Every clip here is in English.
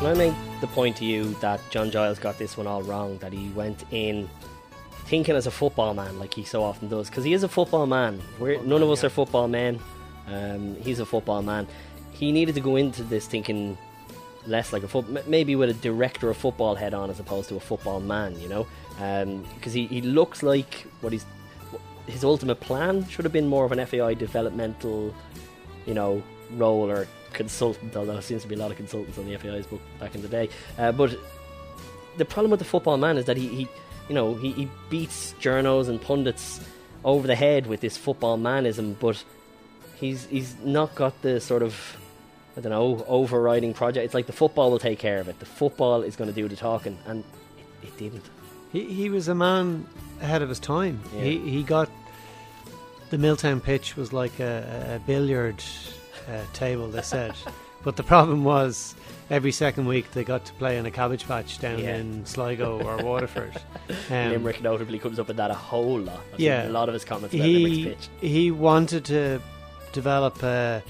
Can I make the point to you that John Giles got this one all wrong? That he went in thinking as a football man, like he so often does, because he is a football man. We're, none of us yeah. are football men. Um, he's a football man. He needed to go into this thinking less like a foot, maybe with a director of football head on as opposed to a football man. You know, because he, he looks like what he's his ultimate plan should have been more of an FAI developmental, you know, role or consultant. Although there seems to be a lot of consultants on the FAI's book back in the day. Uh, but the problem with the football man is that he, he you know, he, he beats journos and pundits over the head with this football manism, but he's he's not got the sort of I don't know overriding project. It's like the football will take care of it. The football is going to do the talking, and it, it didn't. He he was a man ahead of his time. Yeah. He he got the Milltown pitch was like a, a billiard uh, table. They said, but the problem was every second week they got to play in a cabbage patch down Yeah. in Sligo or Waterford. Um, Limerick notably comes up with that a whole lot. I've Yeah. a lot of his comments about Limerick's he pitch. he wanted to develop a,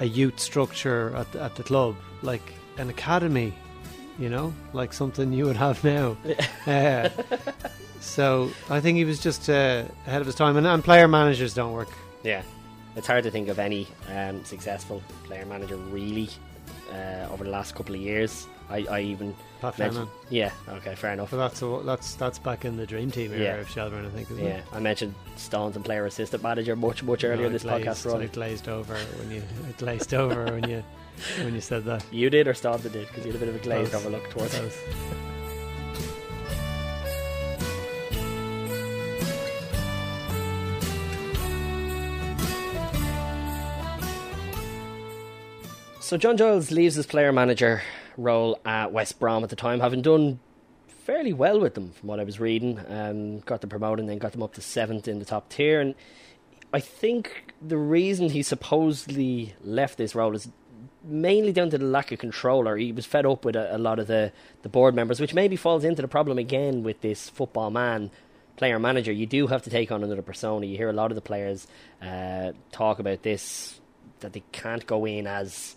a youth structure at the, at the club, like an academy, you know, like something you would have now. Uh, so I think he was just uh, ahead of his time, and, and player managers don't work. Yeah, it's hard to think of any um, successful player manager really uh, over the last couple of years. I, I even Pat mentioned, yeah, okay, fair enough. But that's a, that's that's back in the dream team era Yeah. of Shelbourne, I think. Isn't Yeah, it? I mentioned Stones and player assistant manager much much earlier No, this glazed, podcast run. It glazed over when you it glazed over when you when you said that. You did or Stones did because you had a bit of a glazed over look towards it. So John Giles leaves his player manager role at West Brom at the time, having done fairly well with them from what I was reading. Um, got them promoted and then got them up to seventh in the top tier. And I think the reason he supposedly left this role is mainly down to the lack of control, or he was fed up with a, a lot of the, the board members, which maybe falls into the problem again with this football man player manager. You do have to take on another persona. You hear a lot of the players uh, talk about this that they can't go in as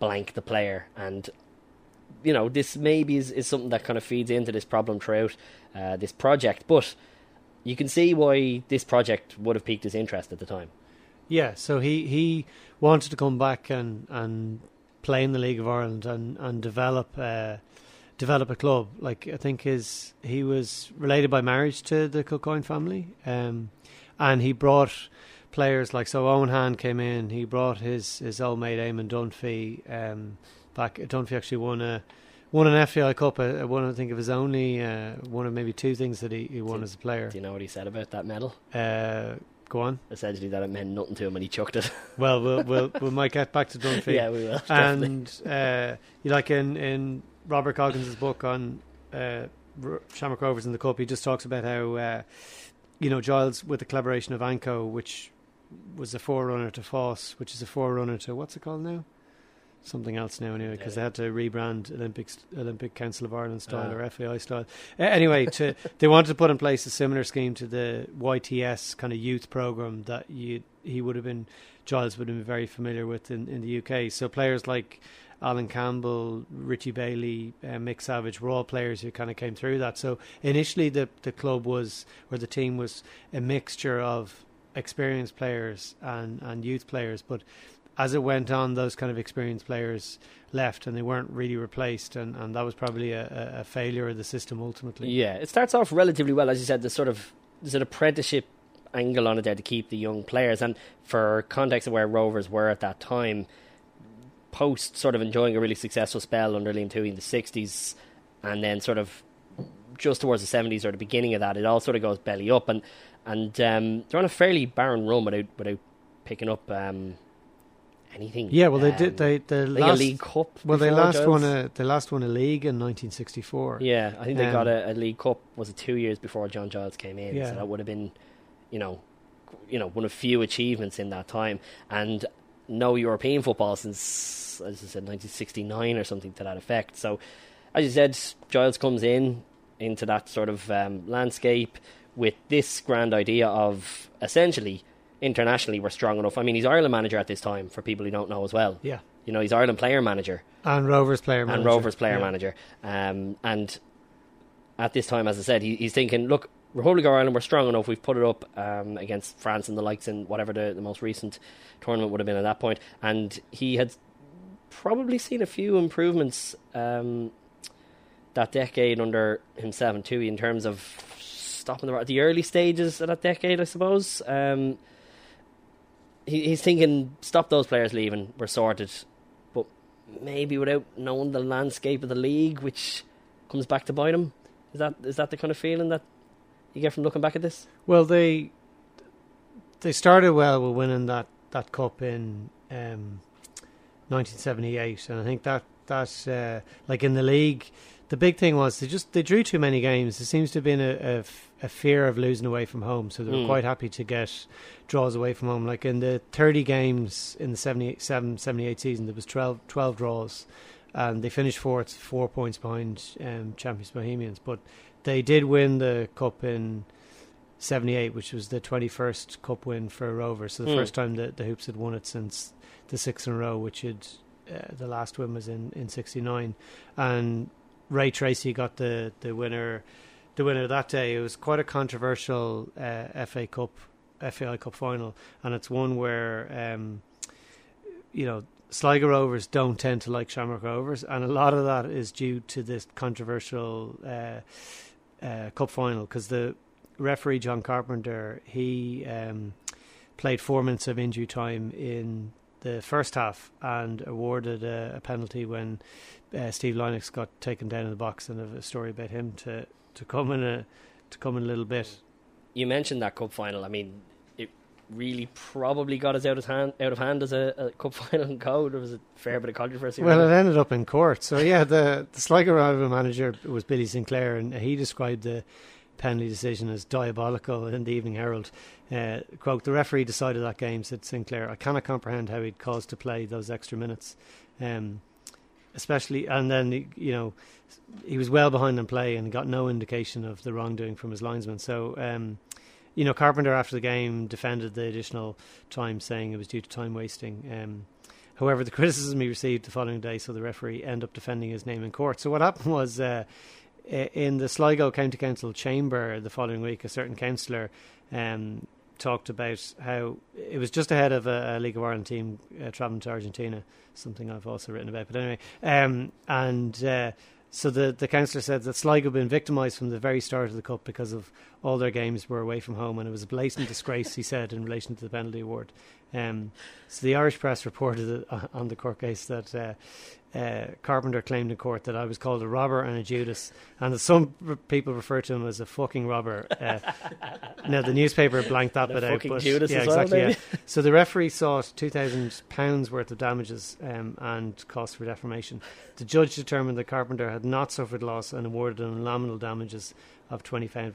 blank the player. And you know this maybe is, is something that kind of feeds into this problem throughout uh, this project. But you can see why this project would have piqued his interest at the time. Yeah, so he, he wanted to come back and, and play in the League of Ireland and, and develop uh, develop a club. Like I think his he was related by marriage to the Kilcoyne family, um, and he brought players like so. Eoin Hand came in. He brought his his old mate Eamon Dunphy um, back. Dunphy actually won a won an FAI Cup. Uh, one I think of his only uh, one of maybe two things that he, he won Do- as a player. do you know what he said about that medal Uh, go on. essentially that it meant nothing to him and he chucked it Well, we'll we'll we might get back to Dunphy. yeah we will and uh, you like in in Robert Goggins' book on uh, Shamrock Rovers in the Cup, he just talks about how uh, you know Giles with the collaboration of AnCO, which was a forerunner to FÁS, which is a forerunner to what's it called now? Something else now, anyway, because they had to rebrand Olympic Olympic Council of Ireland style Ah. or FAI style. Uh, anyway, to they wanted to put in place a similar scheme to the YTS kind of youth program that you he would have been Giles would have been very familiar with in, in the UK. So players like Alan Campbell, Richie Bailey, uh, Mick Savage were all players who kind of came through that. So initially, the the club was or the team was a mixture of experienced players and and youth players, but as it went on, those kind of experienced players left and they weren't really replaced, and, and that was probably a, a- failure of the system ultimately. Yeah, it starts off relatively well, as you said. There's sort of there's an apprenticeship angle on it there to keep the young players, and for context of where Rovers were at that time, post sort of enjoying a really successful spell under Liam Tuohy in the '60s, and then sort of just towards the '70s or the beginning of that, it all sort of goes belly up, and and um, they're on a fairly barren run without without picking up um, anything. Yeah, well, they Um, did. They the last a League Cup. well, they last Giles? won a they last won a league in 1964. Yeah, I think they Um, got a, a League Cup. Was it two years before John Giles came in? Yeah. So that would have been, you know, you know, one of few achievements in that time, and no European football since, as I said, 1969 or something to that effect. So, as you said, Giles comes in into that sort of um, landscape with this grand idea of essentially internationally we're strong enough. I mean, he's Ireland manager at this time for people who don't know as well. Yeah. You know, he's Ireland player manager And Rovers player manager. and Rovers player Yeah. manager. Um, and at this time, as I said, he, he's thinking, look, Republic of Ireland, we're strong enough. We've put it up um, against France and the likes in whatever the, the most recent tournament would have been at that point. And he had probably seen a few improvements um, that decade under himself and Tuohy in terms of stopping the the early stages of that decade, I suppose. Um, he, he's thinking, stop those players leaving. We're sorted but maybe without knowing the landscape of the league, which comes back to bite him. Is that is that the kind of feeling that you get from looking back at this? Well, they they started well with winning that, that cup in um, 1978, and I think that that uh, like in the league, the big thing was they just they drew too many games. There seems to have been a, a f- a fear of losing away from home, so they were Mm. quite happy to get draws away from home. Like in the 30 games in the 77 78 season, there was 12, 12 draws, and they finished fourth, four points behind um, champions Bohemians. But they did win the cup in 78, which was the 21st cup win for Rover. So the Hmm. first time that the Hoops had won it since the six in a row, which had uh, the last win was in, in 69. And Ray Treacy got the, the winner the winner that day. It was quite a controversial uh, FA Cup FAI Cup final, and it's one where um, you know Sligo Rovers don't tend to like Shamrock Rovers, and a lot of that is due to this controversial uh, uh, cup final. Because the referee John Carpenter he um, played four minutes of injury time in the first half and awarded a, a penalty when uh, Steve Lennox got taken down in the box, and a story about him to, to come in a to come in a little bit. You mentioned that cup final. I mean, it really probably got us out of hand out of hand as a, a cup final in code. There was a fair bit of controversy. Well, it it. ended up in court. So yeah, the the Sligo rival manager was Billy Sinclair, and he described the penalty decision as diabolical in the Evening Herald. Uh, quote: The referee decided that game," said Sinclair. "I cannot comprehend how he'd caused to play those extra minutes." Um, especially and then you know he was well behind in play and got no indication of the wrongdoing from his linesman. So um, you know Carpenter after the game defended the additional time, saying it was due to time wasting. Um, however, the criticism he received the following day, so the referee end up defending his name in court. So what happened was. Uh, in the Sligo County Council chamber the following week, a certain councillor um, talked about how it was just ahead of a, a League of Ireland team uh, travelling to Argentina, something I've also written about. But anyway, um, and uh, so the the councillor said that Sligo had been victimised from the very start of the cup because of all their games were away from home, and it was a blatant disgrace, he said, in relation to the penalty award. Um, so the Irish press reported uh, on the court case that. Uh, uh, Carpenter claimed in court that I was called a robber and a Judas, and that some r- people refer to him as a fucking robber. Uh, now the newspaper blanked that bit out, fucking but Judas yeah, as well, exactly. maybe? Yeah. So the referee sought two thousand pounds worth of damages um, and costs for defamation. The judge determined that Carpenter had not suffered loss and awarded him nominal damages of 25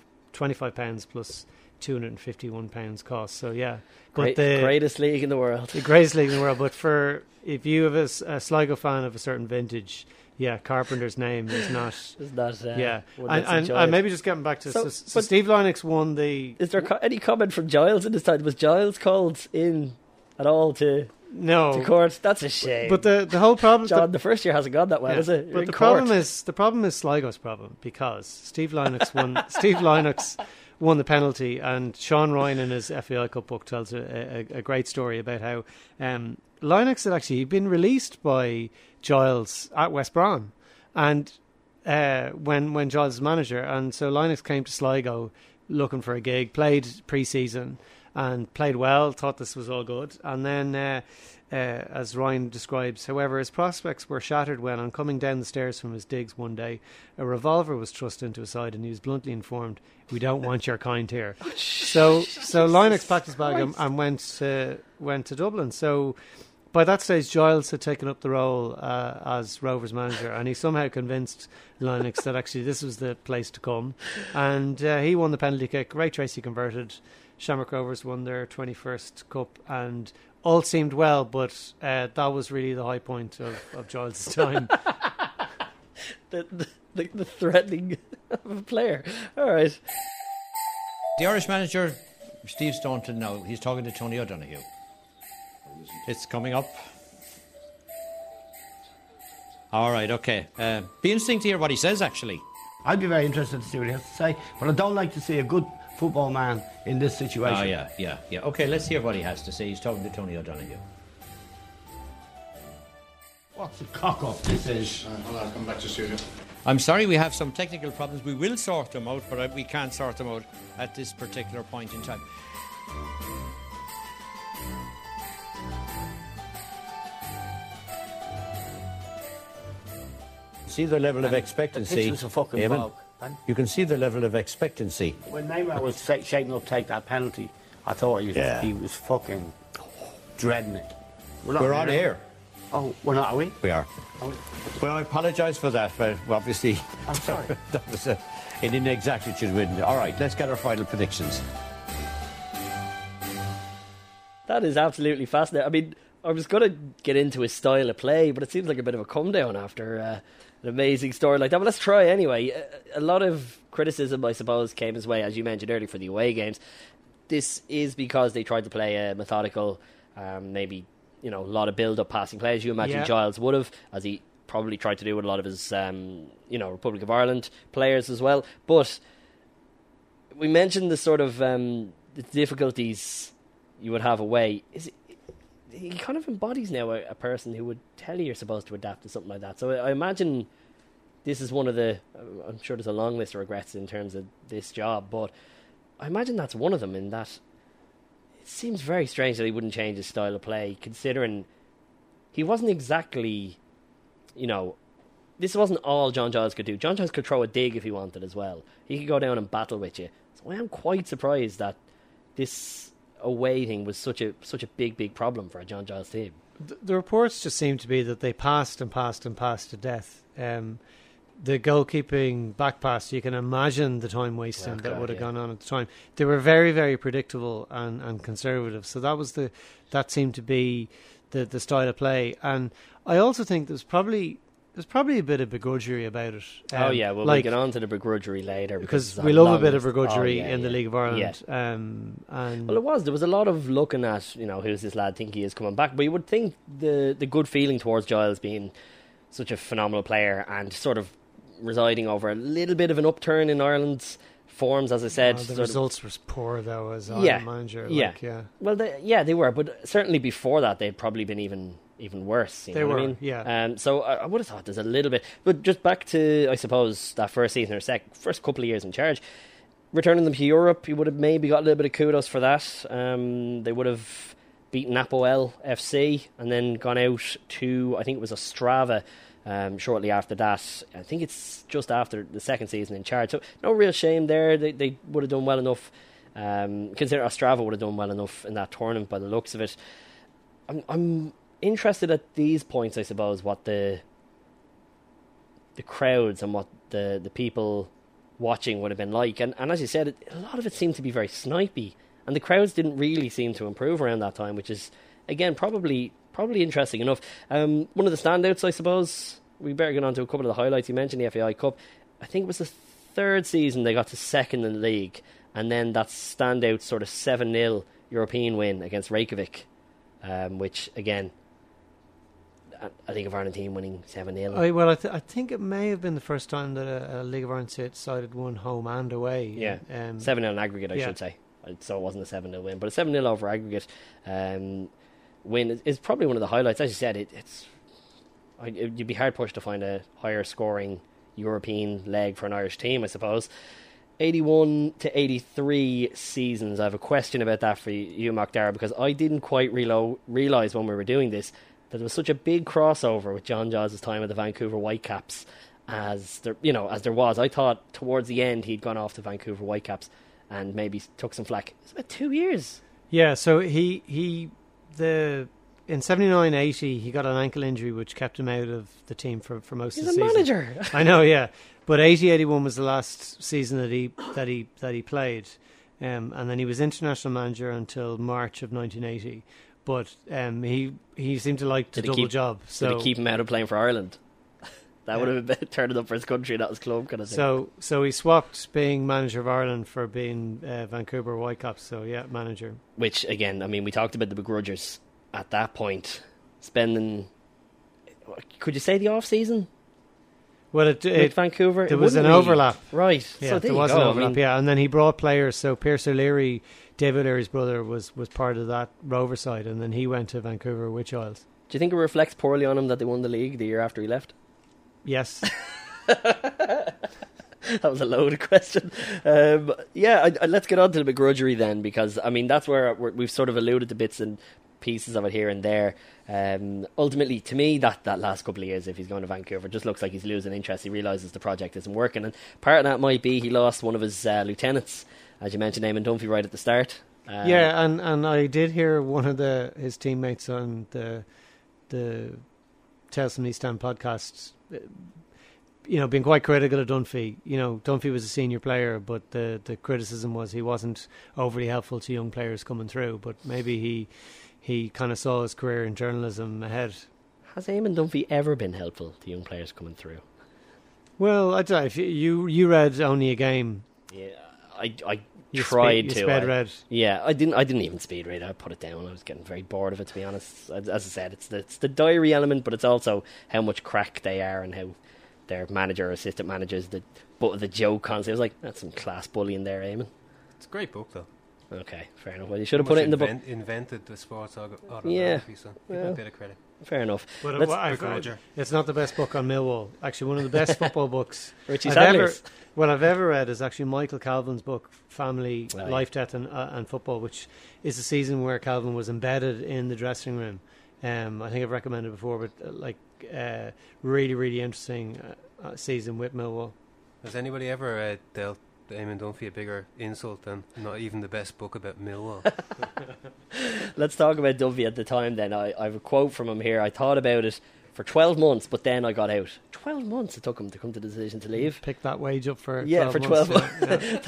pounds plus two hundred and fifty one pounds cost. So yeah, but Great, the greatest league in the world. the greatest league in the world. But for if you have a Sligo fan of a certain vintage, yeah, Carpenter's name is not. Is that uh, yeah, and, and, and maybe just getting back to So- so, so, Steve Lennox won the Is there co- any comment from Giles in this time? Was Giles called in at all to, no, to court? That's a shame. but the the whole problem. John, the first year hasn't gone that well, Yeah, is it? You're But the court. problem is the problem is Sligo's problem because Steve Lennox won. Steve Lennox won the penalty, and Sean Ryan in his FAI Cup book tells a, a, a great story about how um, Lennox had actually been released by Giles at West Brom, and uh, when when Giles was manager, and so Lennox came to Sligo looking for a gig, played pre-season and played well, thought this was all good, and then. Uh, uh, as Ryan describes. However, his prospects were shattered when, on coming down the stairs from his digs one day, a revolver was thrust into his side, and he was bluntly informed, "We don't want your kind here." so, so Lennox packed his bag and, and went to went to Dublin. So, by that stage, Giles had taken up the role uh, as Rovers manager, and he somehow convinced Lennox that actually this was the place to come, and uh, he won the penalty kick. Ray Treacy converted. Shamrock Rovers won their 21st cup, and all seemed well, but uh, that was really the high point of, of Giles' time. the, the, the, the threatening of a player. All right. The Irish manager Steve Staunton now, he's talking to Tony O'Donoghue. It's coming up. All right, okay. Uh, be interesting to hear what he says, actually. I'd be very interested to see what he has to say, but I don't like to see a good football man in this situation. Oh, yeah, yeah, yeah. Okay, let's hear what he has to say. He's talking to Tony O'Donoghue. What's a cock up this is? Uh, I'll come back to studio. I'm sorry we have some technical problems. We will sort them out, but we can't sort them out at this particular point in time. See the level of expectancy. pitch was a fucking Eamon? Bog. And You can see the level of expectancy. when Neymar was sa- shaking up take that penalty, I thought he was, Yeah. he was fucking dreading it. not We're on there. air. Oh, we're not, are we? We are. Are we? Well, I apologise for that, but obviously I'm sorry. that was a, an inexactitude. With all right, let's get our final predictions. That is absolutely fascinating. I mean, I was going to get into his style of play, but it seems like a bit of a come down after uh, an amazing story like that. But let's try anyway. A, a lot of criticism, I suppose, came his way, as you mentioned earlier, for the away games. This is because they tried to play a methodical, um, maybe you know, a lot of build-up passing plays. You imagine Yeah. Giles would have, as he probably tried to do with a lot of his, um, you know, Republic of Ireland players as well. But we mentioned the sort of um, the difficulties you would have away. Is it, he kind of embodies now a, a person who would tell you you're supposed to adapt to something like that. So I, I imagine this is one of the. Uh, I'm sure there's a long list of regrets in terms of this job, but I imagine that's one of them. In that it seems very strange that he wouldn't change his style of play, considering he wasn't exactly, you know, this wasn't all John Giles could do. John Giles could throw a dig if he wanted as well. He could go down and battle with you. So I am quite surprised that this away thing was such a such a big big problem for a John Giles team. The, the reports just seem to be that they passed and passed and passed to death. Um, the goalkeeping back pass, you can imagine the time wasting Oh, that God, would have yeah. gone on at the time. They were very, very predictable and, and conservative. So that was the that seemed to be the the style of play. And I also think there's probably there's probably a bit of begrudgery about it. oh Um, yeah, well like, we'll get on to the begrudgery later because we love a bit of list. begrudgery Oh, yeah, in the. League of Ireland. Yeah. Um, and Well, it was. There was a lot of looking at, you know, who's this lad think he is coming back. But you would think the the good feeling towards Giles being such a phenomenal player and sort of residing over a little bit of an upturn in Ireland's forms, as I said. the results were poor though as Ireland Yeah, manager. yeah. Like, yeah. Well, they, yeah, they were, but certainly before that, they'd probably been even even worse. You They know what I mean? yeah. Um, so I, I would have thought there's a little bit, but just back to I suppose that first season or sec, first couple of years in charge, returning them to Europe, you would have maybe got a little bit of kudos for that. Um, they would have beaten Apoel FC and then gone out to I think it was Ostrava. Um, shortly after that, I think it's just after the second season in charge. So no real shame there. They they would have done well enough. Um, consider Ostrava would have done well enough in that tournament by the looks of it. I'm I'm interested at these points, I suppose, what the the crowds and what the the people watching would have been like. And and as you said, it, a lot of it seemed to be very snipey, and the crowds didn't really seem to improve around that time, which is again probably probably interesting enough. Um, one of the standouts, I suppose. We better get on to a couple of the highlights. You mentioned the FAI Cup. I think it was the third season they got to second in the league, and then that standout sort of seven 0 European win against Reykjavik, um, which again. A- League of Ireland team winning 7 0. I, well, I, th- I think it may have been the first time that a, a League of Ireland side sided one home and away. Yeah. um, 7 0 aggregate, I yeah. should say. So it wasn't a 7 0 win, but a 7 0 over aggregate um, win is, is probably one of the highlights. As you said, it, it's I, it, you'd be hard pushed to find a higher scoring European leg for an Irish team, I suppose. 81 to 83 seasons. I have a question about that for you, McDara, because I didn't quite relo- realise when we were doing this that there was such a big crossover with John Giles' time at the Vancouver Whitecaps as there, you know, as there was. I thought towards the end he'd gone off to Vancouver Whitecaps and maybe took some flack. It's about two years. Yeah, so he he the in 79 80 he got an ankle injury which kept him out of the team for, for most He's of a the season. manager. I know, yeah. But 80 81 was the last season that he that he that he played. Um, and then he was international manager until March of 1980. But um, he he seemed to like to Did double keep- job. So keep him out of playing for Ireland? That would have been turning up for his country, not his club kind of thing. So, so he swapped being manager of Ireland for being uh, Vancouver Whitecaps. So, yeah, manager. Which again, I mean, we talked about the begrudgers at that point, spending. Could you say the off season Well, it, it Vancouver? there It was an really- overlap. right? Yeah, so there there was go. an I overlap. mean, yeah, and then he brought players. So Pierce O'Leary, David O'Leary's brother, was was part of that Rover side, and then he went to Vancouver Whitecaps. Do you think it reflects poorly on him that they won the league the year after he left? Yes, that was a loaded question. Um, yeah, I, I, let's get on to the begrudgery then, because I mean that's where we're, we've sort of alluded to bits and pieces of it here and there. Um, ultimately, to me, that, that last couple of years, if he's going to Vancouver, just looks like he's losing interest. He realizes the project isn't working, and part of that might be he lost one of his uh, lieutenants, as you mentioned, Eamon Dunphy, right at the start. Um, yeah, and, and I did hear one of the his teammates on the the Tales from the East End podcast. uh, You know, being quite critical of Dunphy. You know, Dunphy was a senior player, but the the criticism was he wasn't overly helpful to young players coming through. But maybe he he kind of saw his career in journalism ahead. Has Eamon Dunphy ever been helpful to young players coming through? Well, I don't know if you you, you read only a game. Yeah, I, I You tried spe- to. You sped I- read. Yeah, I didn't. I didn't even speed read. it. I put it down. I was getting very bored of it, to be honest. As, as I said, it's the it's the diary element, but it's also how much crack they are and how their manager, or assistant managers, the butt of the joke constantly. I was like, that's some class bullying there, Eamon. It's a great book, though. Okay, fair enough. Well, you should have put it in the book. Invent- Invented the sports auto- Yeah, autobiography, so give well. a bit of credit. Fair enough. But Let's- I've Begrudger. read, it's not the best book on Millwall. Actually, one of the best football books Richie I've ever, Sadler's. well, I've ever read is actually Michael Calvin's book, Family, Oh, yeah. Life, Death, and, uh, and Football, which is a season where Calvin was embedded in the dressing room. Um, I think I've recommended it before, but uh, like uh, really, really interesting uh, uh, season with Millwall. Has anybody ever uh, dealt Eamon Dunphy a bigger insult than not even the best book about Millwall? Let's talk about Dunphy at the time. Then I, I have a quote from him here. I thought about it for twelve months, but then I got out. Twelve months it took him to come to the decision to leave. Pick that wage up for Yeah, 12 for months, 12 yeah,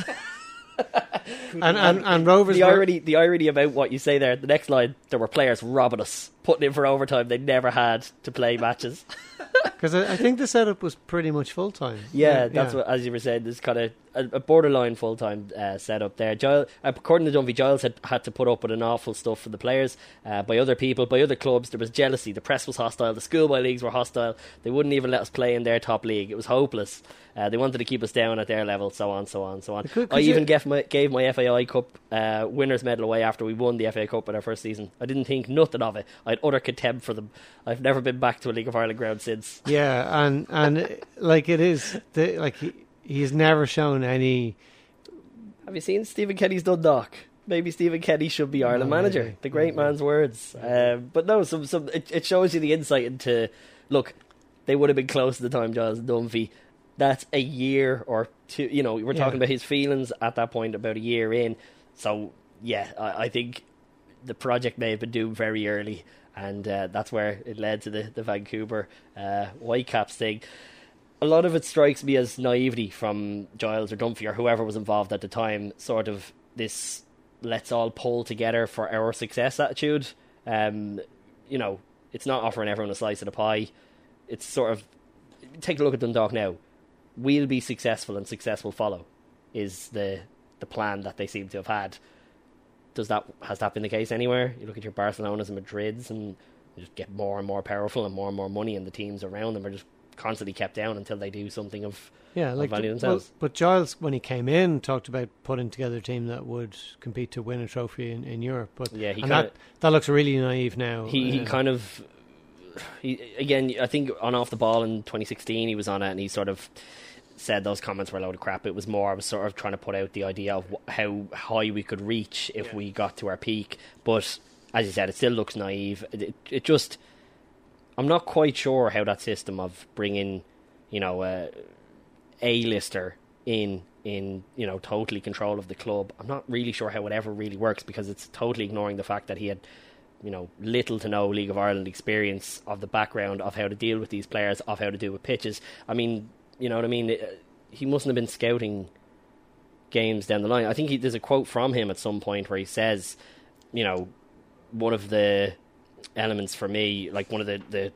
yeah. and, and and Rovers the were- irony, the irony about what you say there. The next line, there were players robbing us, putting in for overtime. They never had to play matches. Because I, I think the setup was pretty much full time. Yeah, that's what, as you were saying, there's kind of a, a borderline full time uh, setup there. Giles, according to Dunphy, Giles had had to put up with an awful stuff for the players uh, by other people, by other clubs. There was jealousy. The press was hostile. The schoolboy leagues were hostile. They wouldn't even let us play in their top league. It was hopeless. Uh, they wanted to keep us down at their level, so on, so on, so on. Could- I could you- even gave my, gave my FAI Cup uh, winners medal away after we won the FA Cup in our first season. I didn't think nothing of it. I had utter contempt for them. I've never been back to a League of Ireland ground since. Yeah, and and like it is, the, like he, he's never shown any. Have you seen Stephen Kenny's Dundalk? Maybe Stephen Kenny should be Ireland No, manager. maybe. The great Maybe. man's words. Um, but no, some some it, it shows you the insight into. Look, they would have been close at the time, Giles Dunphy. That's a year or two. You know, we're Yeah. talking about his feelings at that point, about a year in. So yeah, I, I think the project may have been doomed very early, and uh, that's where it led to the the Vancouver uh, Whitecaps thing a lot of it strikes me as naivety from Giles or Dunphy or whoever was involved at the time. Sort of this let's all pull together for our success attitude. Um, you know, it's not offering everyone a slice of the pie. It's sort of take a look at Dundalk now. We'll be successful and success will follow. Is the the plan that they seem to have had? Does that has that been the case anywhere? You look at your Barcelonas and Madrids, and just get more and more powerful and more and more money, and the teams around them are just constantly kept down until they do something of Yeah, of like value themselves. well, but Giles, when he came in, talked about putting together a team that would compete to win a trophy in, in Europe. But yeah, he and kind that that looks really naive now. he, he Uh, kind of he again I think on off the ball in 2016 he was on it and he sort of said those comments were a load of crap. It was more I was sort of trying to put out the idea of wh- how high we could reach if we got to our peak. But as you said it still looks naive. It, it, just I'm not quite sure how that system of bringing you know a a-lister in in you know totally control of the club. I'm not really sure how it ever really works because it's totally ignoring the fact that he had you know, little to no League of Ireland experience of the background of how to deal with these players, of how to deal with pitches. I mean, you know what I mean? It- He mustn't have been scouting games down the line. I think he, there's a quote from him at some point where he says, you know, one of the elements for me, like one of the, the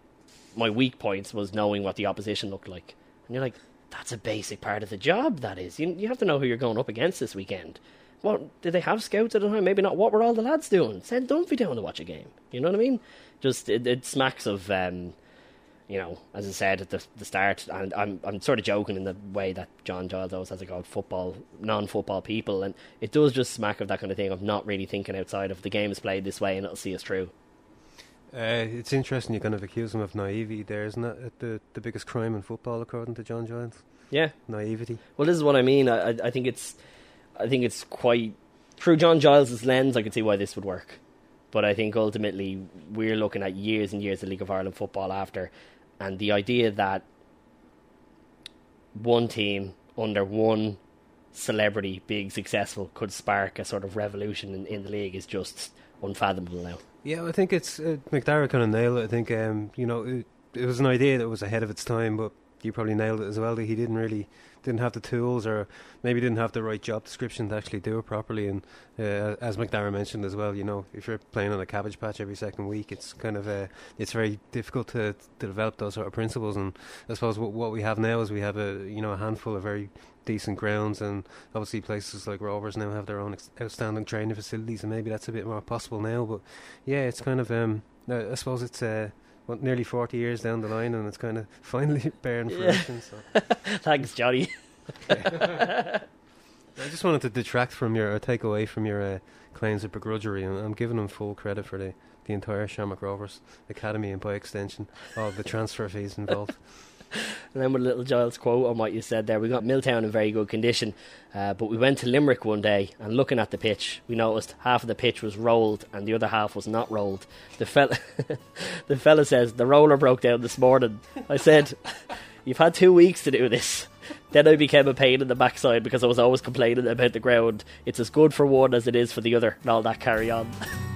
my weak points was knowing what the opposition looked like. And you're like, that's a basic part of the job. That is, you you have to know who you're going up against this weekend. What did they have scouts at the time? Maybe not. What were all the lads doing? Send Dunphy down to watch a game. You know what I mean? Just it, it smacks of, um, you know, as I said at the the start, and I'm I'm sort of joking in the way that John Giles always has about football, non-football people, and it does just smack of that kind of thing of not really thinking outside of the game is played this way and it'll see us through. Uh, it's interesting you kind of accuse him of naivety there, isn't it? The the biggest crime in football, according to John Giles. Yeah, Naivety. Well, this is what I mean. I, I- I think it's, I think it's quite through John Giles's lens. I could see why this would work, but I think ultimately we're looking at years and years of League of Ireland football after, and the idea that one team under one celebrity being successful could spark a sort of revolution in, in the league is just unfathomable now. Yeah, I think it's uh, kind of nailed it. I think um, you know it, it was an idea that was ahead of its time, but you probably nailed it as well. That he didn't really didn't have the tools, or maybe didn't have the right job description to actually do it properly. And uh, as McDara mentioned as well, you know, if you're playing on a cabbage patch every second week, it's kind of uh, it's very difficult to, to develop those sort of principles. And I suppose what, what we have now is we have a you know a handful of very decent grounds, and obviously places like Rovers now have their own ex- outstanding training facilities, and maybe that's a bit more possible now. But yeah, it's kind of um, I suppose it's uh, what, nearly forty years down the line, and it's kind of finally bearing Yeah. So Thanks, Johnny. I just wanted to detract from your or take away from your uh, claims of begrudgery, and I'm giving them full credit for the. The entire Shamrock Rovers Academy, and by extension, all the transfer fees involved. And then with a little Giles quote on what you said there, we got Milltown in very good condition, uh, but we went to Limerick one day and looking at the pitch, we noticed half of the pitch was rolled and the other half was not rolled. The fella, the fella says the roller broke down this morning. I said, "You've had two weeks to do this." Then I became a pain in the backside because I was always complaining about the ground. It's as good for one as it is for the other, and all that carry on.